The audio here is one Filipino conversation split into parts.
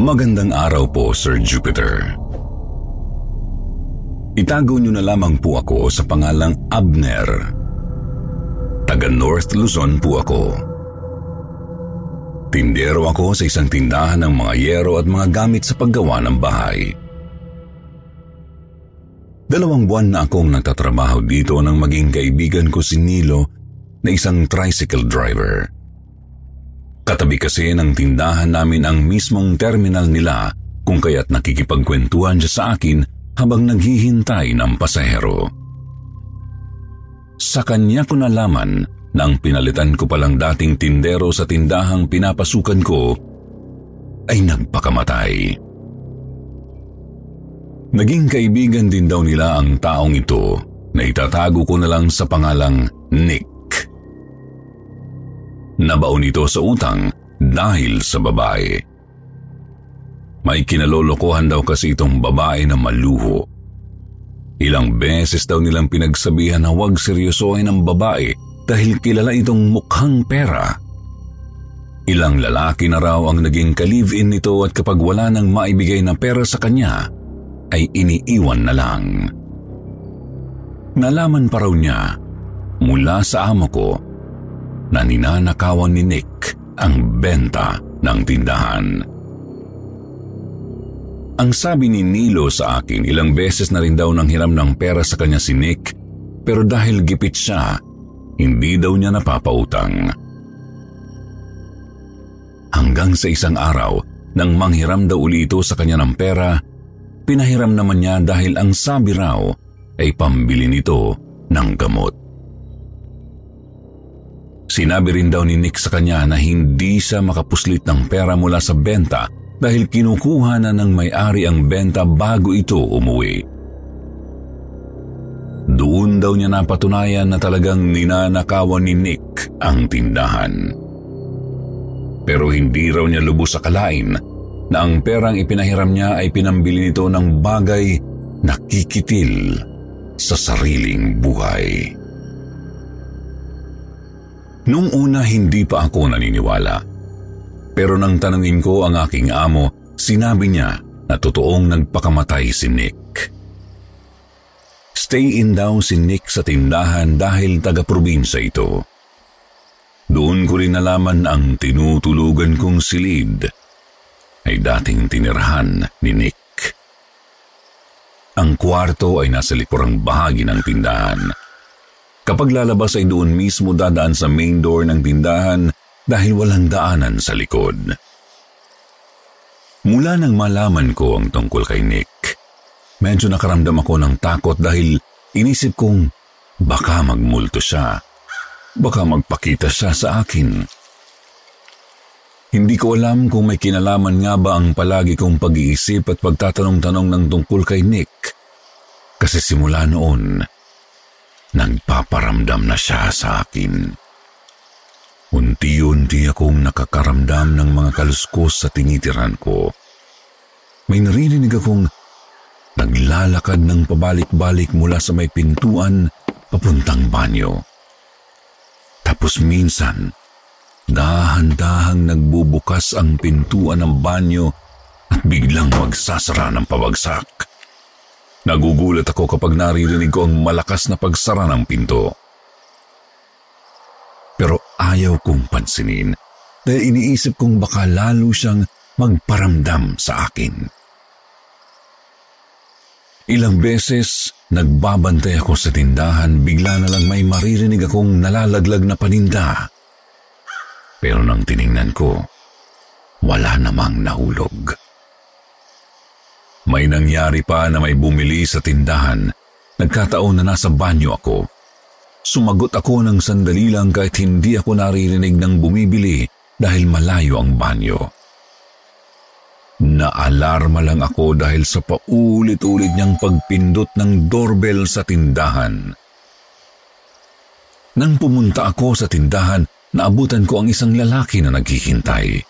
Magandang araw po, Sir Jupiter. Itago niyo na lamang po ako sa pangalang Abner. Taga North Luzon po ako. Tindero ako sa isang tindahan ng mga yero at mga gamit sa paggawa ng bahay. Dalawang buwan na akong nagtatrabaho dito nang maging kaibigan ko si Nilo na isang tricycle driver. Katabi kasi ng tindahan namin ang mismong terminal nila kung kaya't nakikipagkwentuhan siya sa akin habang naghihintay ng pasahero. Sa kanya ko nalaman na ang pinalitan ko palang dating tindero sa tindahang pinapasukan ko ay nagpakamatay. Naging kaibigan din daw nila ang taong ito na itatago ko na lang sa pangalang Nick. Nabaon ito sa utang dahil sa babae. May kinalolokohan daw kasi itong babae na maluho. Ilang beses daw nilang pinagsabihan na huwag seryosohin ang babae dahil kilala itong mukhang pera. Ilang lalaki na raw ang naging ka-live-in nito at kapag wala nang maibigay na pera sa kanya, ay iniiwan na lang. Nalaman pa raw niya mula sa amo ko na ninanakawan ni Nick ang benta ng tindahan. Ang sabi ni Nilo sa akin, ilang beses na rin daw nang hiram ng pera sa kanya si Nick, pero dahil gipit siya, hindi daw niya napapautang. Hanggang sa isang araw, nang manghiram daw uli ito sa kanya ng pera, pinahiram naman niya dahil ang sabi raw ay pambili nito ng gamot. Sinabi rin daw ni Nick sa kanya na hindi siya makapuslit ng pera mula sa benta dahil kinukuha na ng may-ari ang benta bago ito umuwi. Doon daw niya napatunayan na talagang ninanakawan ni Nick ang tindahan. Pero hindi raw niya lubos sa kalain na ang perang ipinahiram niya ay pinambili nito ng bagay na kikitil sa sariling buhay. Nung una hindi pa ako naniniwala. Pero nang tanungin ko ang aking amo, sinabi niya na totoong nagpakamatay si Nick. Stay in daw si Nick sa tindahan dahil taga-probinsya ito. Doon ko rin nalaman ang tinutulugan kong silid ay dating tinirahan ni Nick. Ang kwarto ay nasa likurang bahagi ng tindahan. Kapag lalabas ay doon mismo dadaan sa main door ng tindahan dahil walang daanan sa likod. Mula nang malaman ko ang tungkol kay Nick, medyo nakaramdam ako ng takot dahil inisip kong baka magmulto siya. Baka magpakita siya sa akin. Hindi ko alam kung may kinalaman nga ba ang palagi kong pag-iisip at pagtatanong-tanong ng tungkol kay Nick. Kasi simula noon, nagpaparamdam na siya sa akin. Unti-unti akong nakakaramdam ng mga kaluskos sa tinitiran ko. May naririnig akong naglalakad ng pabalik-balik mula sa may pintuan papuntang banyo. Tapos minsan, dahan-dahang nagbubukas ang pintuan ng banyo at biglang magsasara ng pabagsak. Nagugulat ako kapag naririnig ko ang malakas na pagsara ng pinto. Pero ayaw kong pansinin dahil iniisip kong baka lalo siyang magparamdam sa akin. Ilang beses, nagbabantay ako sa tindahan, bigla na lang may maririnig akong nalalaglag na paninda. Pero nang tiningnan ko, wala namang nahulog. May nangyari pa na may bumili sa tindahan. Nagkataon na nasa banyo ako. sumagot ako ng sandali lang kahit hindi ako naririnig ng bumibili dahil malayo ang banyo. Naalarma lang ako dahil sa paulit-ulit niyang pagpindot ng doorbell sa tindahan. Nang pumunta ako sa tindahan, naabutan ko ang isang lalaki na naghihintay.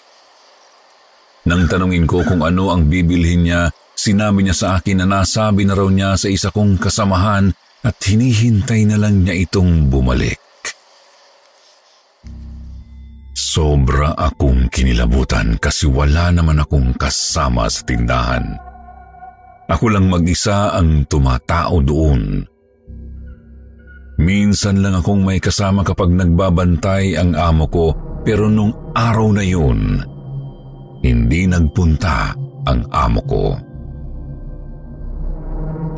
Nang tanungin ko kung ano ang bibilhin niya, sinabi niya sa akin na nasabi na raw niya sa isa kong kasamahan at hinihintay na lang niya itong bumalik. Sobra akong kinilabutan kasi wala naman akong kasama sa tindahan. Ako lang mag-isa ang tumatao doon. Minsan lang akong may kasama kapag nagbabantay ang amo ko pero nung araw na yun, hindi nagpunta ang amo ko.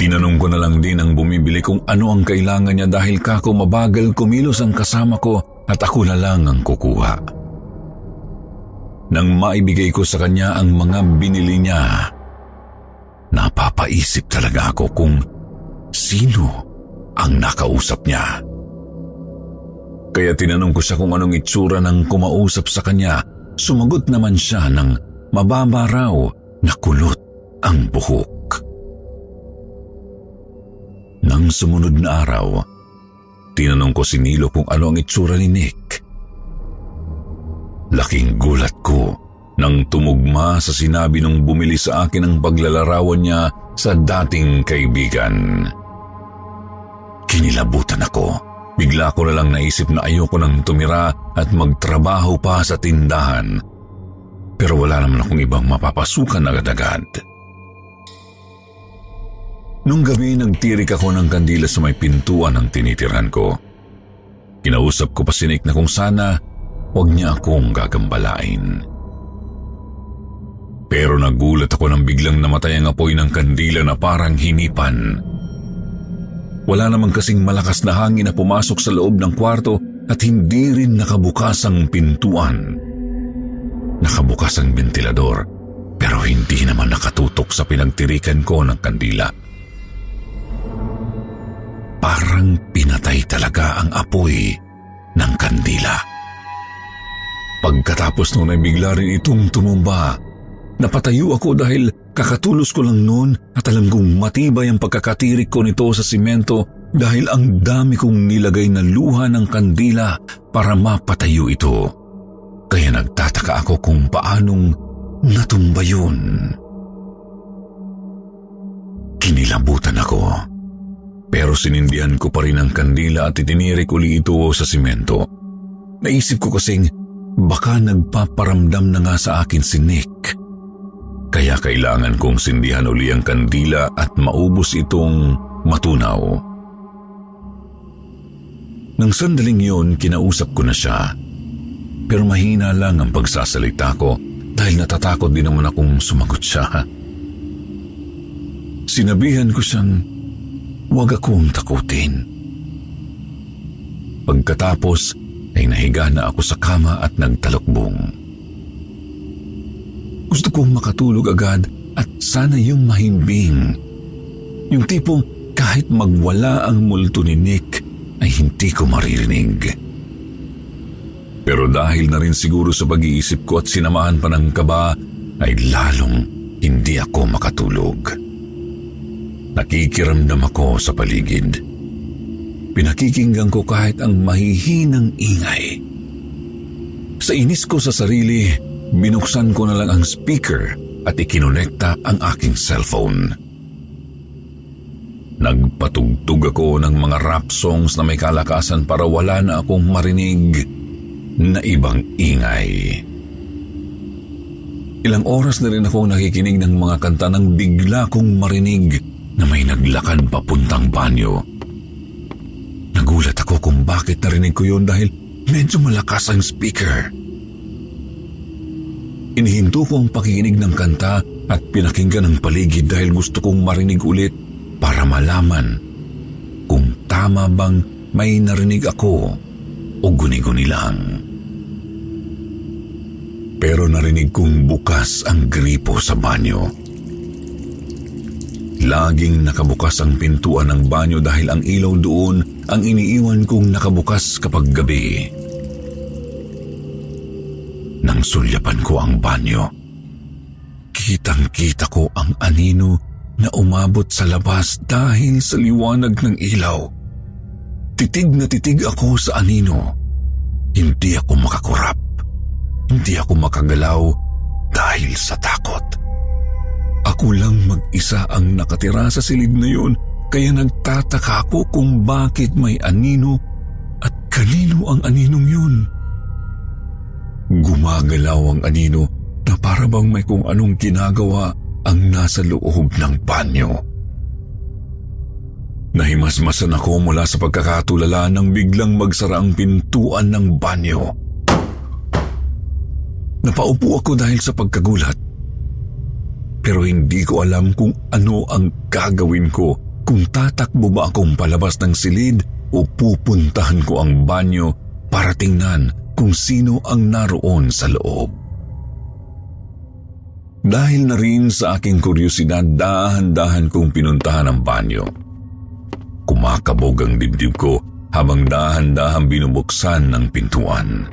Tinanong ko na lang din ang bumibili kung ano ang kailangan niya dahil kako mabagal kumilos ang kasama ko at ako na lang ang kukuha. Nang maibigay ko sa kanya ang mga binili niya, napapaisip talaga ako kung sino ang nakausap niya. Kaya tinanong ko siya kung anong itsura ng kumausap sa kanya. Sumagot naman siya ng mababa raw na kulot ang buhok. Nang sumunod na araw, Tinanong ko si Nilo kung ano ang itsura ni Nick. Laking gulat ko nang tumugma sa sinabi nung bumili sa akin ang paglalarawan niya sa dating kaibigan. Kinilabutan ako. Bigla ko na lang naisip na ayoko nang tumira at magtrabaho pa sa tindahan. Pero wala naman akong ibang mapapasukan agad-agad. Nung gabi, nagtirik ako ng kandila sa may pintuan ng tinitiran ko. Kinausap ko pa si Nick na kung sana huwag niya akong gagambalain. Pero nagulat ako nang biglang namatay ang apoy ng kandila na parang hinipan. Wala naman kasing malakas na hangin na pumasok sa loob ng kwarto at hindi rin nakabukas ang pintuan. Nakabukas ang ventilador pero hindi naman nakatutok sa pinagtirikan ko ng kandila. Parang pinatay talaga ang apoy ng kandila. Pagkatapos noon ay bigla rin itong tumumba. Napatayo ako dahil kakatulos ko lang noon at alam kong matibay ang pagkakatirik ko nito sa simento dahil ang dami kong nilagay na luha ng kandila para mapatayo ito. Kaya nagtataka ako kung paanong natumba yun. Kinilabutan ako. Pero sinindihan ko pa rin ang kandila at itinirik uli ito sa simento. Naisip ko kasing baka nagpaparamdam na nga sa akin si Nick. Kaya kailangan kong sindihan uli ang kandila at maubos itong matunaw. Nang sandaling yun, kinausap ko na siya. Pero mahina lang ang pagsasalita ko dahil natatakot din naman akong sumagot siya. Sinabihan ko siyang Huwag akong takutin. Pagkatapos ay nahiga na ako sa kama at nagtalokbong. Gusto kong makatulog agad at sana yung mahimbing. Yung tipong kahit magwala ang multo ni Nick ay hindi ko maririnig. Pero dahil na rin siguro sa pag-iisip ko at sinamahan pa ng kaba, ay lalong hindi ako makatulog. Nakikiramdam ako sa paligid. Pinakikinggan ko kahit ang mahihinang ingay. Sa inis ko sa sarili, binuksan ko na lang ang speaker at ikinonekta ang aking cellphone. Nagpatugtog ako ng mga rap songs na may kalakasan para wala na akong marinig na ibang ingay. Ilang oras na rin akong nakikinig ng mga kanta nang bigla kong marinig na may naglakad papuntang banyo. Nagulat ako kung bakit narinig ko yun dahil medyo malakas ang speaker. Inihinto ko ang pakikinig ng kanta at pinakinggan ang paligid dahil gusto kong marinig ulit para malaman kung tama bang may narinig ako o guni-guni lang. Pero narinig kong bukas ang gripo sa banyo. Laging nakabukas ang pintuan ng banyo dahil ang ilaw doon ang iniiwan kong nakabukas kapag gabi. Nang sulyapan ko ang banyo, kitang-kita ko ang anino na umabot sa labas dahil sa liwanag ng ilaw. Titig na titig ako sa anino. Hindi ako makakurap. Hindi ako makagalaw dahil sa takot. Ako lang mag-isa ang nakatira sa silid na yun kaya nagtataka ako kung bakit may anino at kanino ang aninong yun. Gumagalaw ang anino na para bang may kung anong ginagawa ang nasa loob ng banyo. Nahimasmasan ako mula sa pagkakatulala nang biglang magsara ang pintuan ng banyo. Napaupo ako dahil sa pagkagulat. Pero hindi ko alam kung ano ang gagawin ko kung tatakbo ba akong palabas ng silid o pupuntahan ko ang banyo para tingnan kung sino ang naroon sa loob. Dahil na rin sa aking kuryosidad, dahan-dahan kong pinuntahan ang banyo. Kumakabog ang dibdib ko habang dahan-dahan binubuksan ng pintuan.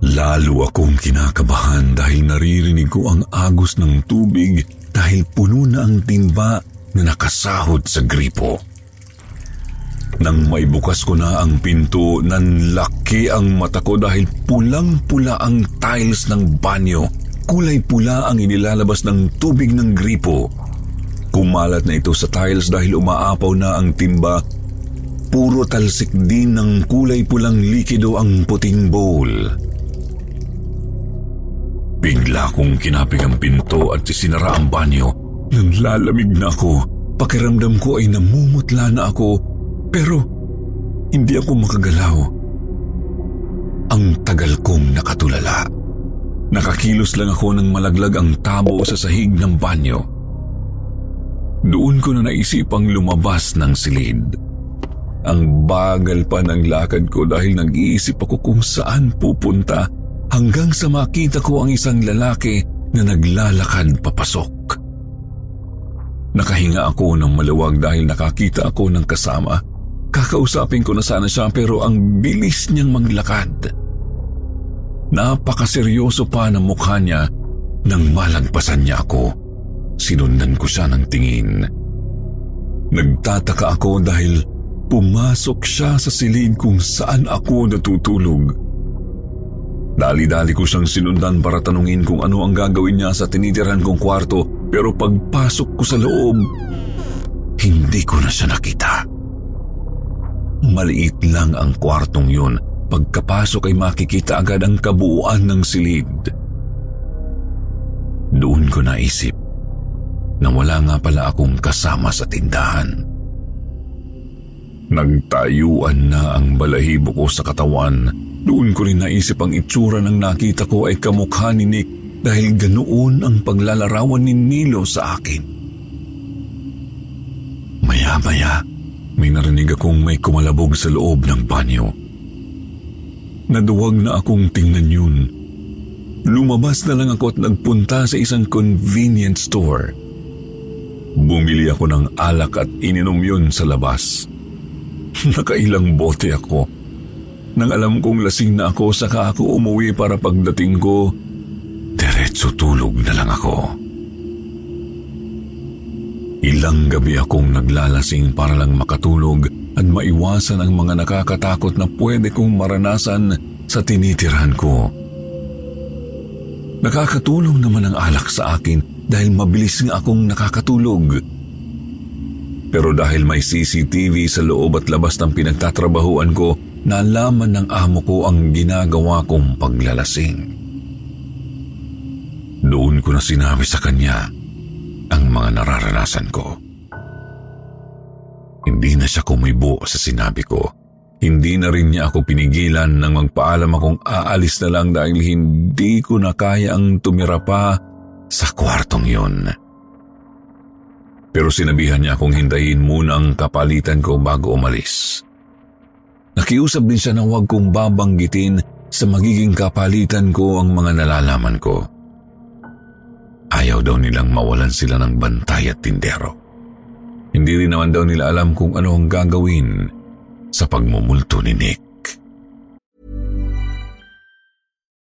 Lalo akong kinakabahan dahil naririnig ko ang agos ng tubig dahil puno na ang timba na nakasahod sa gripo. Nang may bukas ko na ang pinto, nanlaki ang mata ko dahil pulang-pula ang tiles ng banyo. Kulay pula ang inilalabas ng tubig ng gripo. Kumalat na ito sa tiles dahil umaapaw na ang timba. Puro talsik din ng kulay pulang likido ang puting bowl. Bigla kong kinapig ang pinto at sinara ang banyo. Nang lalamig na ako, pakiramdam ko ay namumutla na ako pero hindi ako makagalaw. Ang tagal kong nakatulala. Nakakilos lang ako ng malaglag ang tabo sa sahig ng banyo. Doon ko na naisipang lumabas ng silid. Ang bagal pa ng lakad ko dahil nag-iisip ako kung saan pupunta hanggang sa makita ko ang isang lalaki na naglalakad papasok. Nakahinga ako ng maluwag dahil nakakita ako ng kasama. Kakausapin ko na sana siya pero ang bilis niyang maglakad. Napakaseryoso pa ng mukha niya nang malagpasan niya ako. Sinundan ko siya ng tingin. Nagtataka ako dahil pumasok siya sa silid kung saan ako natutulog. Dali-dali ko siyang sinundan para tanungin kung ano ang gagawin niya sa tinitiran kong kwarto pero pagpasok ko sa loob, hindi ko na siya nakita. Maliit lang ang kwartong yun. Pagkapasok ay makikita agad ang kabuuan ng silid. Doon ko naisip na wala nga pala akong kasama sa tindahan. Nagtayuan na ang balahibo ko sa katawan doon ko rin naisip ang itsura ng nakita ko ay kamukha ni Nick dahil ganoon ang paglalarawan ni Nilo sa akin. Maya-maya, may narinig akong may kumalabog sa loob ng banyo. Naduwag na akong tingnan yun. Lumabas na lang ako at nagpunta sa isang convenience store. Bumili ako ng alak at ininom yun sa labas. Nakailang bote ako nang alam kong lasing na ako, saka ako umuwi para pagdating ko, diretso tulog na lang ako. Ilang gabi akong naglalasing para lang makatulog at maiwasan ang mga nakakatakot na pwede kong maranasan sa tinitirahan ko. Nakakatulong naman ang alak sa akin dahil mabilis nga akong nakakatulog. Pero dahil may CCTV sa loob at labas ng pinagtatrabahuan ko, nalaman ng amo ko ang ginagawa kong paglalasing. Doon ko na sinabi sa kanya ang mga nararanasan ko. Hindi na siya kumibo sa sinabi ko. Hindi na rin niya ako pinigilan nang magpaalam akong aalis na lang dahil hindi ko na kaya ang tumira pa sa kwartong yun. Pero sinabihan niya akong hintayin muna ang kapalitan ko bago umalis. Nakiusap din siya na huwag kong babanggitin sa magiging kapalitan ko ang mga nalalaman ko. Ayaw daw nilang mawalan sila ng bantay at tindero. Hindi rin naman daw nila alam kung ano ang gagawin sa pagmumulto ni Nick.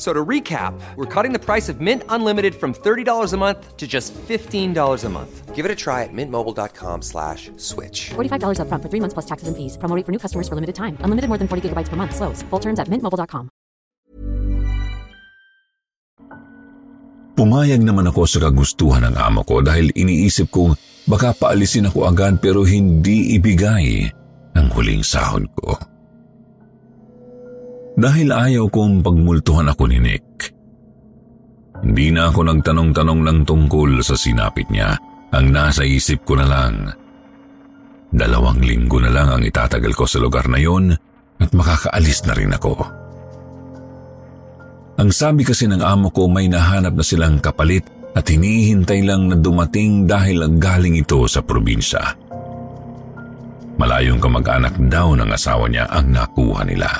So to recap, we're cutting the price of Mint Unlimited from $30 a month to just $15 a month. Give it a try at mintmobile.com slash switch. $45 upfront for three months plus taxes and fees. Promo rate for new customers for limited time. Unlimited more than 40 gigabytes per month. Slows. Full terms at mintmobile.com. Pumayag naman ako sa kagustuhan ng amo ko dahil iniisip kong baka paalisin ako agad pero hindi ibigay ang huling sahod ko. Dahil ayaw kong pagmultuhan ako ni Nick. Hindi na ako nagtanong-tanong ng tungkol sa sinapit niya. Ang nasa isip ko na lang, dalawang linggo na lang ang itatagal ko sa lugar na yon at makakaalis na rin ako. Ang sabi kasi ng amo ko may nahanap na silang kapalit at hinihintay lang na dumating dahil ang galing ito sa probinsya. Malayong kamag-anak daw ng asawa niya ang nakuha nila.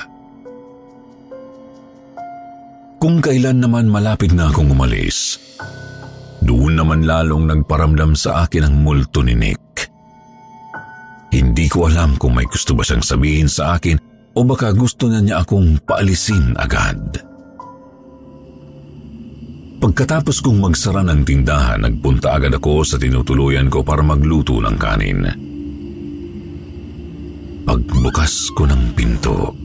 Kung kailan naman malapit na akong umalis, doon naman lalong nagparamdam sa akin ang multo ni Nick. Hindi ko alam kung may gusto ba siyang sabihin sa akin o baka gusto na niya akong paalisin agad. Pagkatapos kong magsara ng tindahan, nagpunta agad ako sa tinutuluyan ko para magluto ng kanin. Pagbukas ko ng pinto,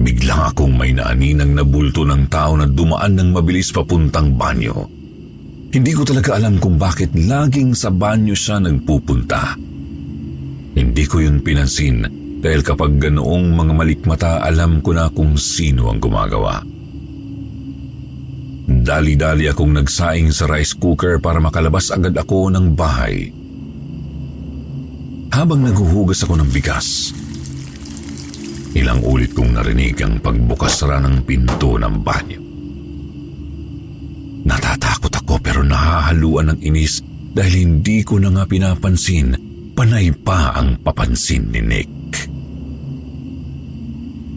biglang akong may naaninang nabulto ng tao na dumaan ng mabilis papuntang banyo. Hindi ko talaga alam kung bakit laging sa banyo siya nagpupunta. Hindi ko yun pinansin dahil kapag ganoong mga malikmata alam ko na kung sino ang gumagawa. Dali-dali akong nagsaing sa rice cooker para makalabas agad ako ng bahay. Habang naghuhugas ako ng bigas, ilang ulit kong narinig ang pagbukas-sara ng pinto ng banyo. Natatakot ako pero nahahaluan ng inis dahil hindi ko na nga pinapansin panay pa ang papansin ni Nick.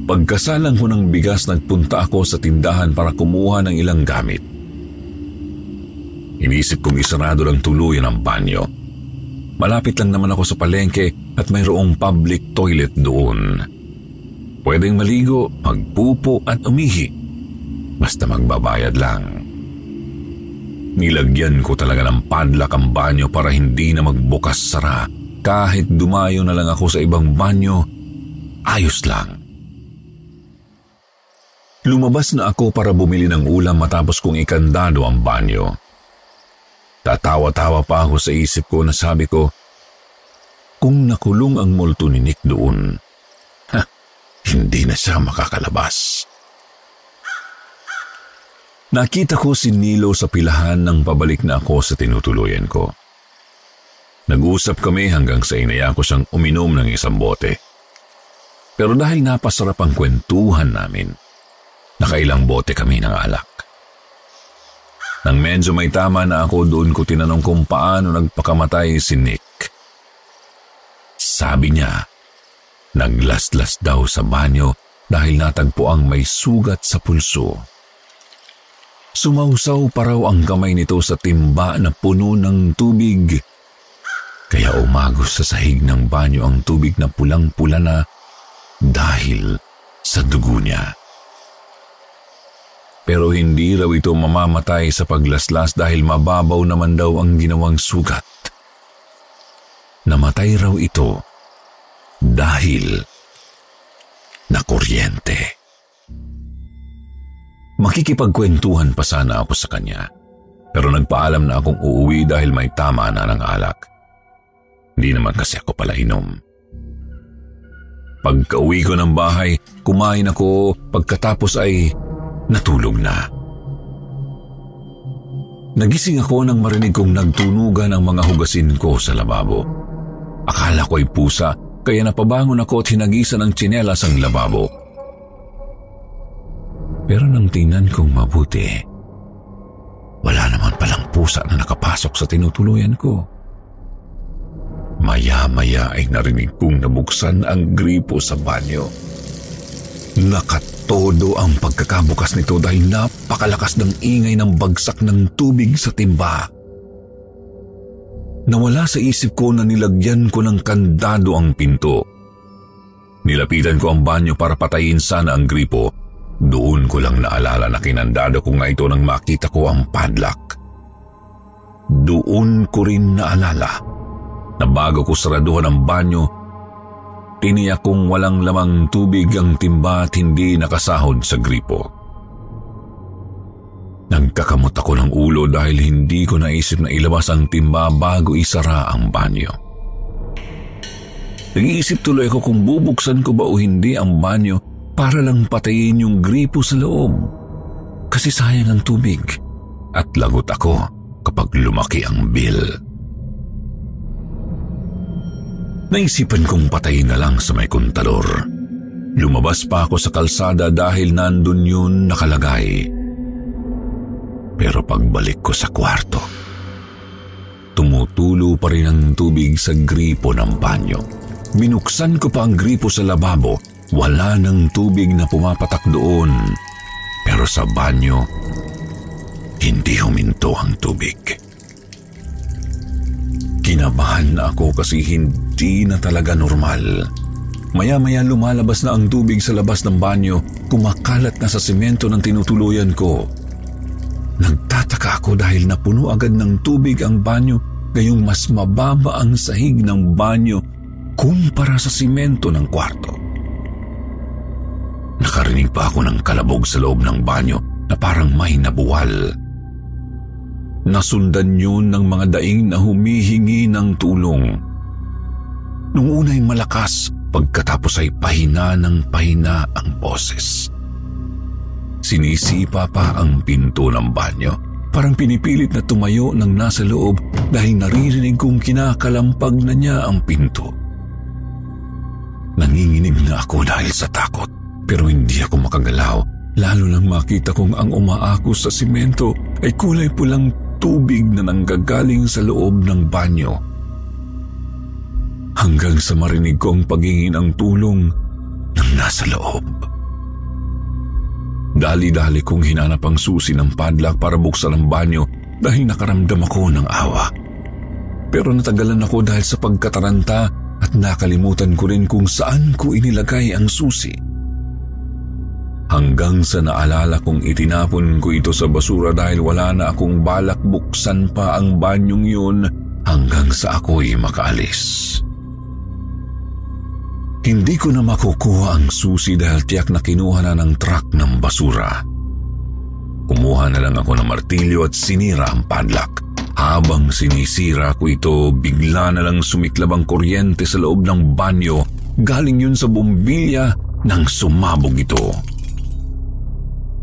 Pagkasalang ko ng bigas, nagpunta ako sa tindahan para kumuha ng ilang gamit. Inisip kong isarado lang tuluyan ang banyo. Malapit lang naman ako sa palengke at mayroong public toilet doon. Pwedeng maligo, magpupo at umihi. Basta magbabayad lang. Nilagyan ko talaga ng padlock ang banyo para hindi na magbukas sara. Kahit dumayo na lang ako sa ibang banyo, ayos lang. Lumabas na ako para bumili ng ulam matapos kong ikandado ang banyo. Tatawa-tawa pa ako sa isip ko na sabi ko, kung nakulong ang multo ni Nick doon, hindi na siya makakalabas. Nakita ko si Nilo sa pilahan nang pabalik na ako sa tinutuluyan ko. Nag-usap kami hanggang sa inaya ko siyang uminom ng isang bote. Pero dahil napasarap ang kwentuhan namin, Nakailang bote kami ng alak. Nang medyo may tama na ako, doon ko tinanong kung paano nagpakamatay si Nick. Sabi niya, naglaslas daw sa banyo dahil natagpo ang may sugat sa pulso. Sumausaw pa raw ang kamay nito sa timba na puno ng tubig. Kaya umagos sa sahig ng banyo ang tubig na pulang-pula na dahil sa dugo niya. Pero hindi raw ito mamamatay sa paglaslas dahil mababaw naman daw ang ginawang sugat. Namatay raw ito dahil na kuryente. Makikipagkwentuhan pa sana ako sa kanya. Pero nagpaalam na akong uuwi dahil may tama na ng alak. Hindi naman kasi ako pala inom. Pagka-uwi ko ng bahay, kumain ako pagkatapos ay natulog na. Nagising ako nang marinig kong nagtunugan ang mga hugasin ko sa lababo. Akala ko ay pusa, kaya napabangon ako at hinagisan ng tsinelas ang lababo. Pero nang tingnan kong mabuti, wala naman palang pusa na nakapasok sa tinutuluyan ko. Maya-maya ay narinig kong nabuksan ang gripo sa banyo. Nakatodo ang pagkakabukas nito dahil napakalakas ng ingay ng bagsak ng tubig sa timba. Nawala sa isip ko na nilagyan ko ng kandado ang pinto. Nilapitan ko ang banyo para patayin sana ang gripo. Doon ko lang naalala na kinandado ko nga ito nang makita ko ang padlock. Doon ko rin naalala na bago ko saraduhan ang banyo, Tiniyak kong walang lamang tubig ang timba at hindi nakasahod sa gripo. Nagkakamot ako ng ulo dahil hindi ko naisip na ilabas ang timba bago isara ang banyo. Nag-iisip tuloy ako kung bubuksan ko ba o hindi ang banyo para lang patayin yung gripo sa loob. Kasi sayang ang tubig at lagot ako kapag lumaki ang bill. Naisipan kong patayin na lang sa may kontador. Lumabas pa ako sa kalsada dahil nandun yun nakalagay. Pero pagbalik ko sa kwarto, tumutulo pa rin ang tubig sa gripo ng banyo. Binuksan ko pa ang gripo sa lababo. Wala ng tubig na pumapatak doon. Pero sa banyo, hindi huminto ang tubig. Kinabahan na ako kasi hindi na talaga normal. Maya-maya lumalabas na ang tubig sa labas ng banyo, kumakalat na sa simento ng tinutuluyan ko. Nagtataka ako dahil napuno agad ng tubig ang banyo, gayong mas mababa ang sahig ng banyo kumpara sa simento ng kwarto. Nakarinig pa ako ng kalabog sa loob ng banyo na parang may nabuwal. Nasundan yun ng mga daing na humihingi ng tulong. Nung unay malakas, pagkatapos ay pahina ng pahina ang boses. Sinisipa pa ang pinto ng banyo. Parang pinipilit na tumayo ng nasa loob dahil naririnig kong kinakalampag na niya ang pinto. Nanginginig na ako dahil sa takot pero hindi ako makagalaw lalo nang makita kong ang umaakos sa simento ay kulay pulang tubig na nanggagaling sa loob ng banyo. Hanggang sa marinig ko ang paghingi ng tulong ng nasa loob. Dali-dali kong hinanap ang susi ng padlock para buksan ang banyo dahil nakaramdam ako ng awa. Pero natagalan ako dahil sa pagkataranta at nakalimutan ko rin kung saan ko inilagay ang susi hanggang sa naalala kong itinapon ko ito sa basura dahil wala na akong balak buksan pa ang banyong yun hanggang sa ako'y makaalis. Hindi ko na makukuha ang susi dahil tiyak na kinuha na ng truck ng basura. Kumuha na lang ako ng martilyo at sinira ang padlock. Habang sinisira ko ito, bigla na lang sumiklab ang kuryente sa loob ng banyo. Galing yun sa bumbilya nang sumabog ito.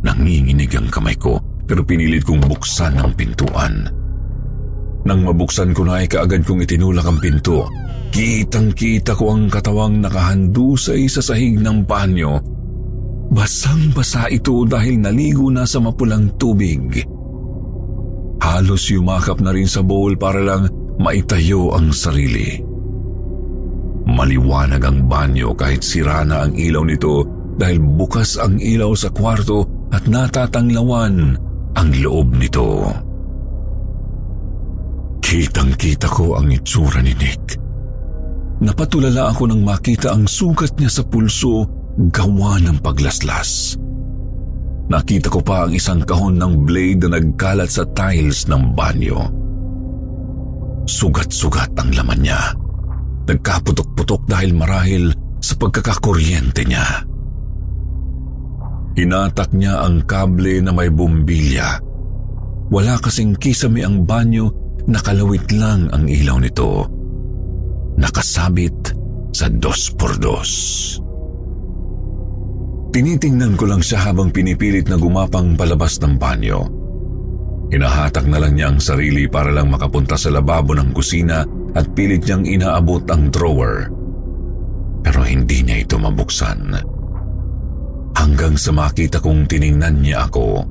Nanginginig ang kamay ko pero pinilit kong buksan ang pintuan. Nang mabuksan ko na ay kaagad kong itinulak ang pinto. Kitang-kita ko ang katawang nakahandusay sa sahig ng banyo. Basang-basa ito dahil naligo na sa mapulang tubig. Halos yumakap na rin sa bowl para lang maitayo ang sarili. Maliwanag ang banyo kahit sira na ang ilaw nito dahil bukas ang ilaw sa kwarto at natatanglawan ang loob nito. Kitang-kita ko ang itsura ni Nick. Napatulala ako nang makita ang sugat niya sa pulso gawa ng paglaslas. Nakita ko pa ang isang kahon ng blade na nagkalat sa tiles ng banyo. Sugat-sugat ang laman niya. Nagkaputok-putok dahil marahil sa pagkakakuryente niya. Hinatak niya ang kable na may bumbilya. Wala kasing kisame ang banyo, nakalawit lang ang ilaw nito. Nakasabit sa dos por dos. Tinitingnan ko lang siya habang pinipilit na gumapang palabas ng banyo. Hinahatak na lang niya ang sarili para lang makapunta sa lababo ng kusina at pilit niyang inaabot ang drawer. Pero hindi niya ito mabuksan. Hanggang sa makita kong tiningnan niya ako.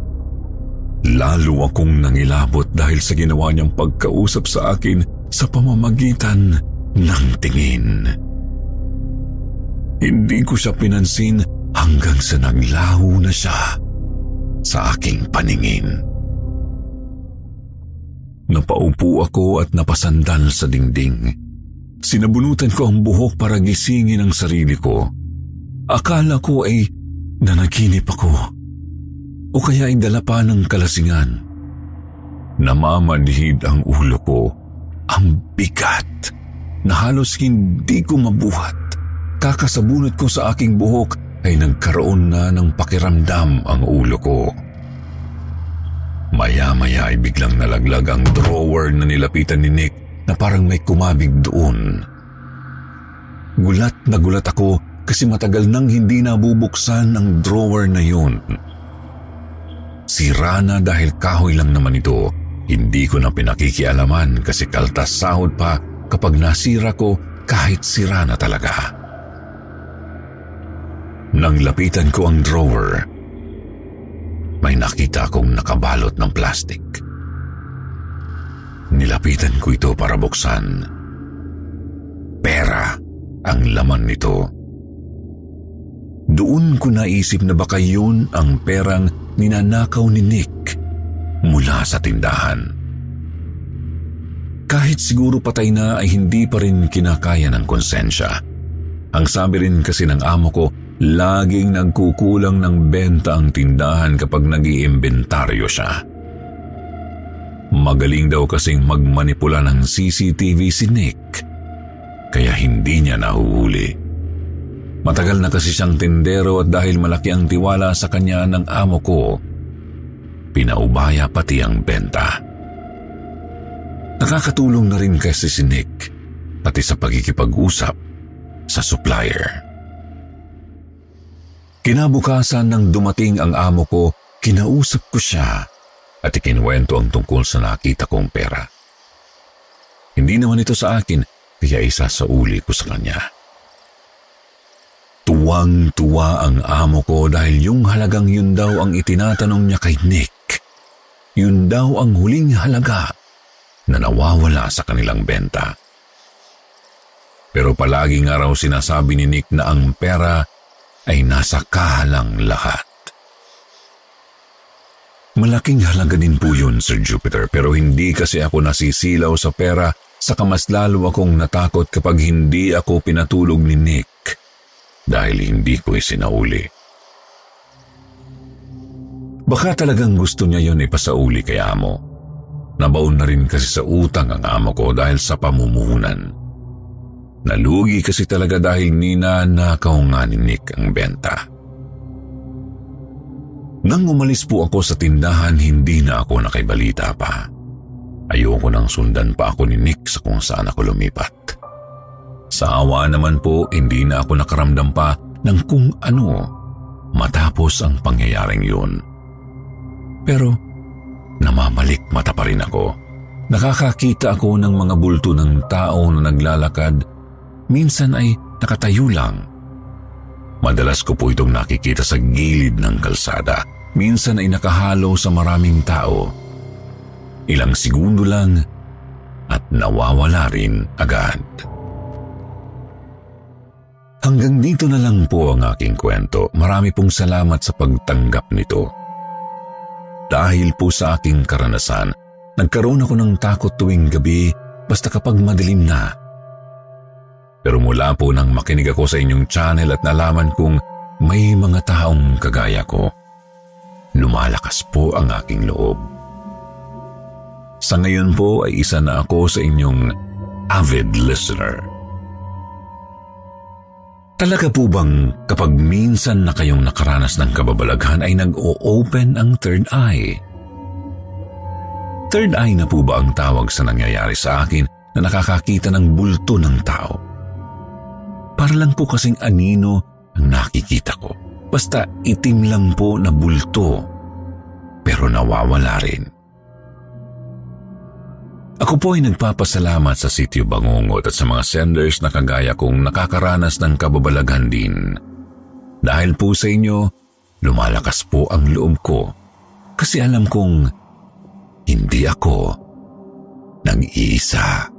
Lalo akong nangilabot dahil sa ginawa niyang pagkausap sa akin sa pamamagitan ng tingin. Hindi ko siya pinansin hanggang sa naglaho na siya sa aking paningin. Napaupo ako at napasandal sa dingding. Sinabunutan ko ang buhok para gisingin ang sarili ko. Akala ko ay nanaginip ako. O kaya ay dala pa ng kalasingan. Namamanhid ang ulo ko. Ang bigat na halos hindi ko mabuhat. Kakasabunot ko sa aking buhok ay nagkaroon na ng pakiramdam ang ulo ko. Maya-maya ay biglang nalaglag ang drawer na nilapitan ni Nick na parang may kumabig doon. Gulat na gulat ako kasi matagal nang hindi nabubuksan ang drawer na yun. Sira na dahil kahoy lang naman ito. Hindi ko na pinakikialaman kasi kaltas sahod pa kapag nasira ko kahit sira na talaga. Nang lapitan ko ang drawer, may nakita akong nakabalot ng plastik. Nilapitan ko ito para buksan. Pera ang laman nito. Doon ko naisip na baka yun ang perang ninanakaw ni Nick mula sa tindahan. Kahit siguro patay na ay hindi pa rin kinakaya ng konsensya. Ang sabi rin kasi ng amo ko, Laging nagkukulang ng benta ang tindahan kapag nag iimbentaryo siya. Magaling daw kasing magmanipula ng CCTV si Nick, kaya hindi niya nahuhuli. Matagal na kasi siyang tindero at dahil malaki ang tiwala sa kanya ng amo ko, pinaubaya pati ang benta. Nakakatulong na rin kasi si Nick, pati sa pagkikipag-usap sa supplier. Kinabukasan nang dumating ang amo ko, kinausap ko siya at ikinwento ang tungkol sa nakita kong pera. Hindi naman ito sa akin, kaya isa sa uli ko sa kanya. Tuwang-tuwa ang amo ko dahil yung halagang yun daw ang itinatanong niya kay Nick. Yun daw ang huling halaga na nawawala sa kanilang benta. Pero palagi nga raw sinasabi ni Nick na ang pera ay nasa kahalang lahat. Malaking halaga din po yun, Sir Jupiter, pero hindi kasi ako nasisilaw sa pera sa mas lalo akong natakot kapag hindi ako pinatulog ni Nick dahil hindi ko isinauli. Baka talagang gusto niya yon ipasauli kay amo. Nabaon na rin kasi sa utang ang amo ko dahil sa pamumuhunan. Nalugi kasi talaga dahil ninanakaw nga ni Nick ang benta. Nang umalis po ako sa tindahan, hindi na ako nakaibalita pa. Ayoko nang sundan pa ako ni Nick sa kung saan ako lumipat. Sa awa naman po, hindi na ako nakaramdam pa ng kung ano matapos ang pangyayaring yun. Pero namamalik mata pa rin ako. Nakakakita ako ng mga bulto ng tao na naglalakad minsan ay nakatayo lang. Madalas ko po itong nakikita sa gilid ng kalsada. Minsan ay nakahalo sa maraming tao. Ilang segundo lang at nawawala rin agad. Hanggang dito na lang po ang aking kwento. Marami pong salamat sa pagtanggap nito. Dahil po sa aking karanasan, nagkaroon ako ng takot tuwing gabi basta kapag madilim na pero mula po nang makinig ako sa inyong channel at nalaman kong may mga taong kagaya ko, lumalakas po ang aking loob. Sa ngayon po ay isa na ako sa inyong avid listener. Talaga po bang kapag minsan na kayong nakaranas ng kababalaghan ay nag-o-open ang third eye? Third eye na po ba ang tawag sa nangyayari sa akin na nakakakita ng bulto ng tao? Para lang po kasing anino ang nakikita ko. Basta itim lang po na bulto, pero nawawala rin. Ako po ay nagpapasalamat sa Sityo Bangungot at sa mga senders na kagaya kong nakakaranas ng kababalaghan din. Dahil po sa inyo, lumalakas po ang loob ko kasi alam kong hindi ako nag-iisa.